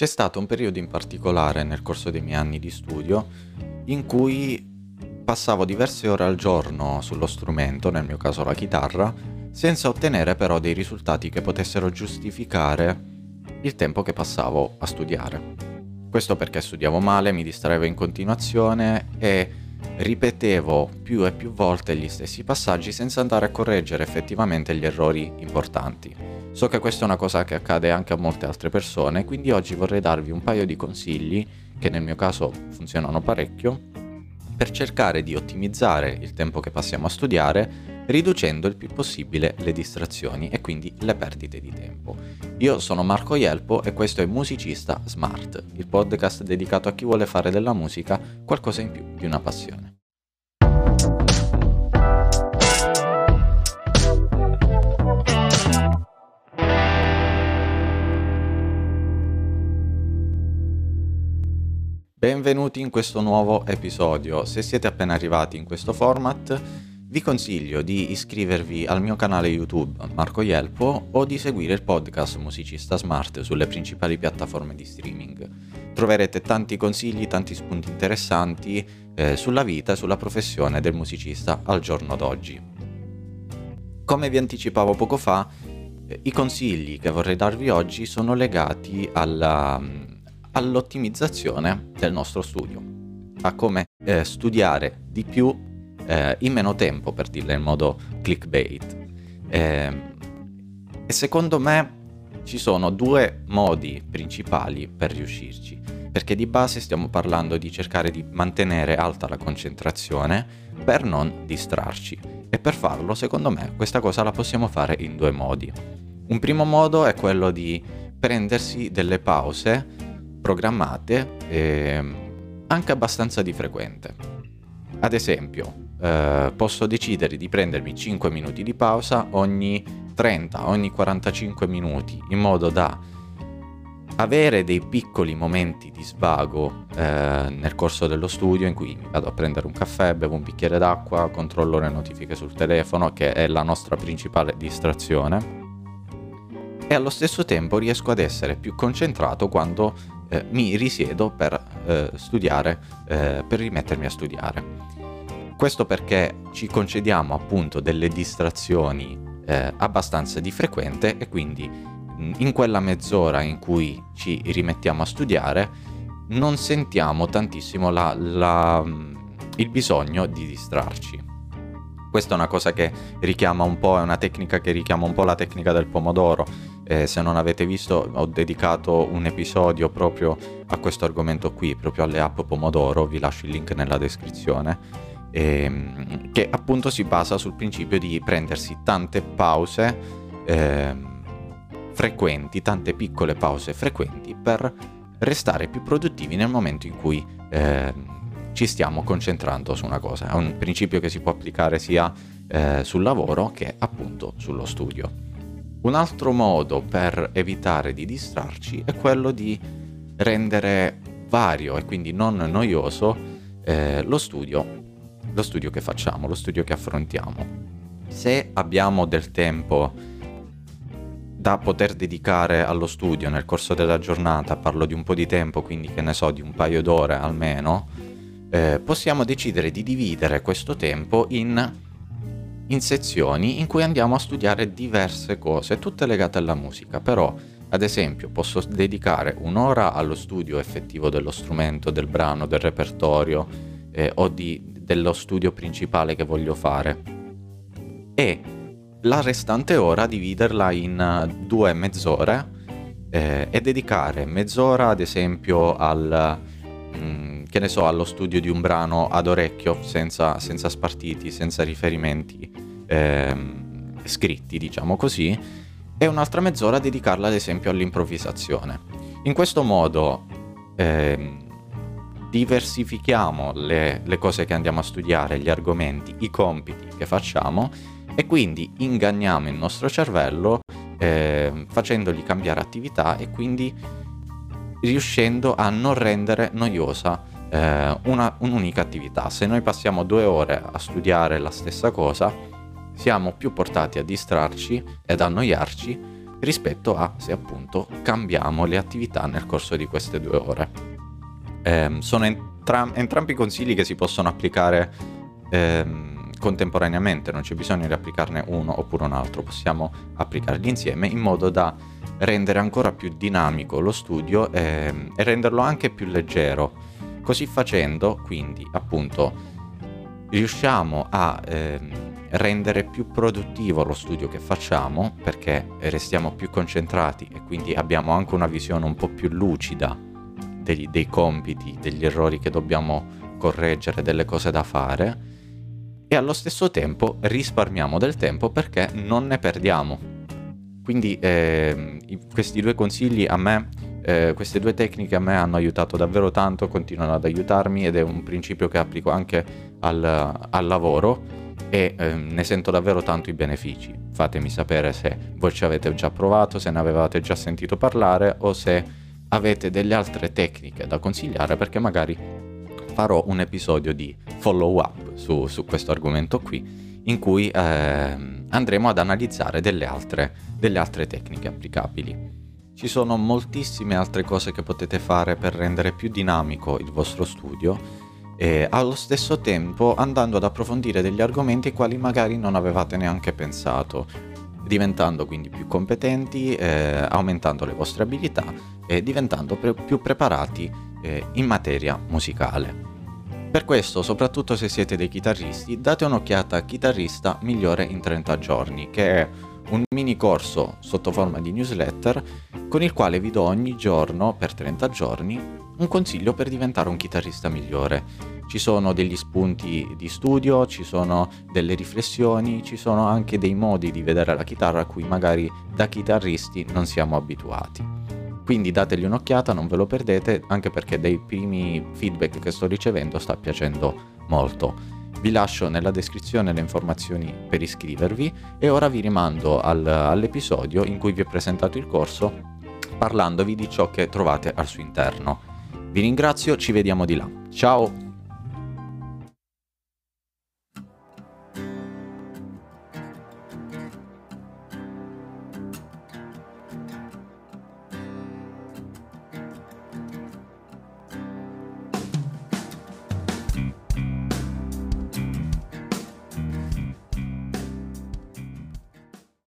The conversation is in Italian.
C'è stato un periodo in particolare nel corso dei miei anni di studio in cui passavo diverse ore al giorno sullo strumento, nel mio caso la chitarra, senza ottenere però dei risultati che potessero giustificare il tempo che passavo a studiare. Questo perché studiavo male, mi distraevo in continuazione e ripetevo più e più volte gli stessi passaggi senza andare a correggere effettivamente gli errori importanti. So che questa è una cosa che accade anche a molte altre persone, quindi oggi vorrei darvi un paio di consigli, che nel mio caso funzionano parecchio, per cercare di ottimizzare il tempo che passiamo a studiare, riducendo il più possibile le distrazioni e quindi le perdite di tempo. Io sono Marco Ielpo e questo è Musicista Smart, il podcast dedicato a chi vuole fare della musica qualcosa in più di una passione. Benvenuti in questo nuovo episodio. Se siete appena arrivati in questo format, vi consiglio di iscrivervi al mio canale YouTube Marco Ielpo o di seguire il podcast Musicista Smart sulle principali piattaforme di streaming. Troverete tanti consigli, tanti spunti interessanti eh, sulla vita e sulla professione del musicista al giorno d'oggi. Come vi anticipavo poco fa, eh, i consigli che vorrei darvi oggi sono legati alla all'ottimizzazione del nostro studio, a come eh, studiare di più eh, in meno tempo, per dirla in modo clickbait. Eh, e secondo me ci sono due modi principali per riuscirci, perché di base stiamo parlando di cercare di mantenere alta la concentrazione per non distrarci. E per farlo, secondo me, questa cosa la possiamo fare in due modi. Un primo modo è quello di prendersi delle pause programmate eh, anche abbastanza di frequente. Ad esempio, eh, posso decidere di prendermi 5 minuti di pausa ogni 30, ogni 45 minuti, in modo da avere dei piccoli momenti di svago eh, nel corso dello studio in cui mi vado a prendere un caffè, bevo un bicchiere d'acqua, controllo le notifiche sul telefono, che è la nostra principale distrazione, e allo stesso tempo riesco ad essere più concentrato quando eh, mi risiedo per eh, studiare, eh, per rimettermi a studiare. Questo perché ci concediamo appunto delle distrazioni eh, abbastanza di frequente e quindi in quella mezz'ora in cui ci rimettiamo a studiare non sentiamo tantissimo la, la, il bisogno di distrarci. Questa è una cosa che richiama un po', è una tecnica che richiama un po' la tecnica del pomodoro. Eh, se non avete visto, ho dedicato un episodio proprio a questo argomento qui, proprio alle app pomodoro, vi lascio il link nella descrizione, ehm, che appunto si basa sul principio di prendersi tante pause ehm, frequenti, tante piccole pause frequenti per restare più produttivi nel momento in cui ehm, ci stiamo concentrando su una cosa. È un principio che si può applicare sia eh, sul lavoro che appunto sullo studio. Un altro modo per evitare di distrarci è quello di rendere vario e quindi non noioso eh, lo studio, lo studio che facciamo, lo studio che affrontiamo. Se abbiamo del tempo da poter dedicare allo studio nel corso della giornata, parlo di un po' di tempo, quindi che ne so, di un paio d'ore almeno, eh, possiamo decidere di dividere questo tempo in, in sezioni in cui andiamo a studiare diverse cose, tutte legate alla musica, però ad esempio posso dedicare un'ora allo studio effettivo dello strumento, del brano, del repertorio eh, o di, dello studio principale che voglio fare. E la restante ora dividerla in due mezz'ore eh, e dedicare mezz'ora ad esempio al... Mm, che ne so, allo studio di un brano ad orecchio, senza, senza spartiti, senza riferimenti ehm, scritti, diciamo così, e un'altra mezz'ora dedicarla ad esempio all'improvvisazione. In questo modo ehm, diversifichiamo le, le cose che andiamo a studiare, gli argomenti, i compiti che facciamo e quindi inganniamo il nostro cervello eh, facendogli cambiare attività e quindi riuscendo a non rendere noiosa eh, una, un'unica attività. Se noi passiamo due ore a studiare la stessa cosa, siamo più portati a distrarci ed annoiarci rispetto a se appunto cambiamo le attività nel corso di queste due ore. Eh, sono entra- entrambi consigli che si possono applicare ehm, contemporaneamente, non c'è bisogno di applicarne uno oppure un altro, possiamo applicarli insieme in modo da rendere ancora più dinamico lo studio e, e renderlo anche più leggero. Così facendo, quindi, appunto, riusciamo a ehm, rendere più produttivo lo studio che facciamo perché restiamo più concentrati e quindi abbiamo anche una visione un po' più lucida dei, dei compiti, degli errori che dobbiamo correggere, delle cose da fare e allo stesso tempo risparmiamo del tempo perché non ne perdiamo. Quindi eh, questi due consigli a me, eh, queste due tecniche a me hanno aiutato davvero tanto, continuano ad aiutarmi ed è un principio che applico anche al, al lavoro e eh, ne sento davvero tanto i benefici. Fatemi sapere se voi ci avete già provato, se ne avevate già sentito parlare o se avete delle altre tecniche da consigliare perché magari farò un episodio di follow up su, su questo argomento qui in cui eh, andremo ad analizzare delle altre, delle altre tecniche applicabili. Ci sono moltissime altre cose che potete fare per rendere più dinamico il vostro studio e allo stesso tempo andando ad approfondire degli argomenti ai quali magari non avevate neanche pensato, diventando quindi più competenti, eh, aumentando le vostre abilità e diventando pre- più preparati eh, in materia musicale. Per questo, soprattutto se siete dei chitarristi, date un'occhiata a Chitarrista Migliore in 30 giorni, che è un mini corso sotto forma di newsletter con il quale vi do ogni giorno, per 30 giorni, un consiglio per diventare un chitarrista migliore. Ci sono degli spunti di studio, ci sono delle riflessioni, ci sono anche dei modi di vedere la chitarra a cui magari da chitarristi non siamo abituati. Quindi dategli un'occhiata, non ve lo perdete, anche perché dei primi feedback che sto ricevendo sta piacendo molto. Vi lascio nella descrizione le informazioni per iscrivervi e ora vi rimando al, all'episodio in cui vi ho presentato il corso parlandovi di ciò che trovate al suo interno. Vi ringrazio, ci vediamo di là. Ciao!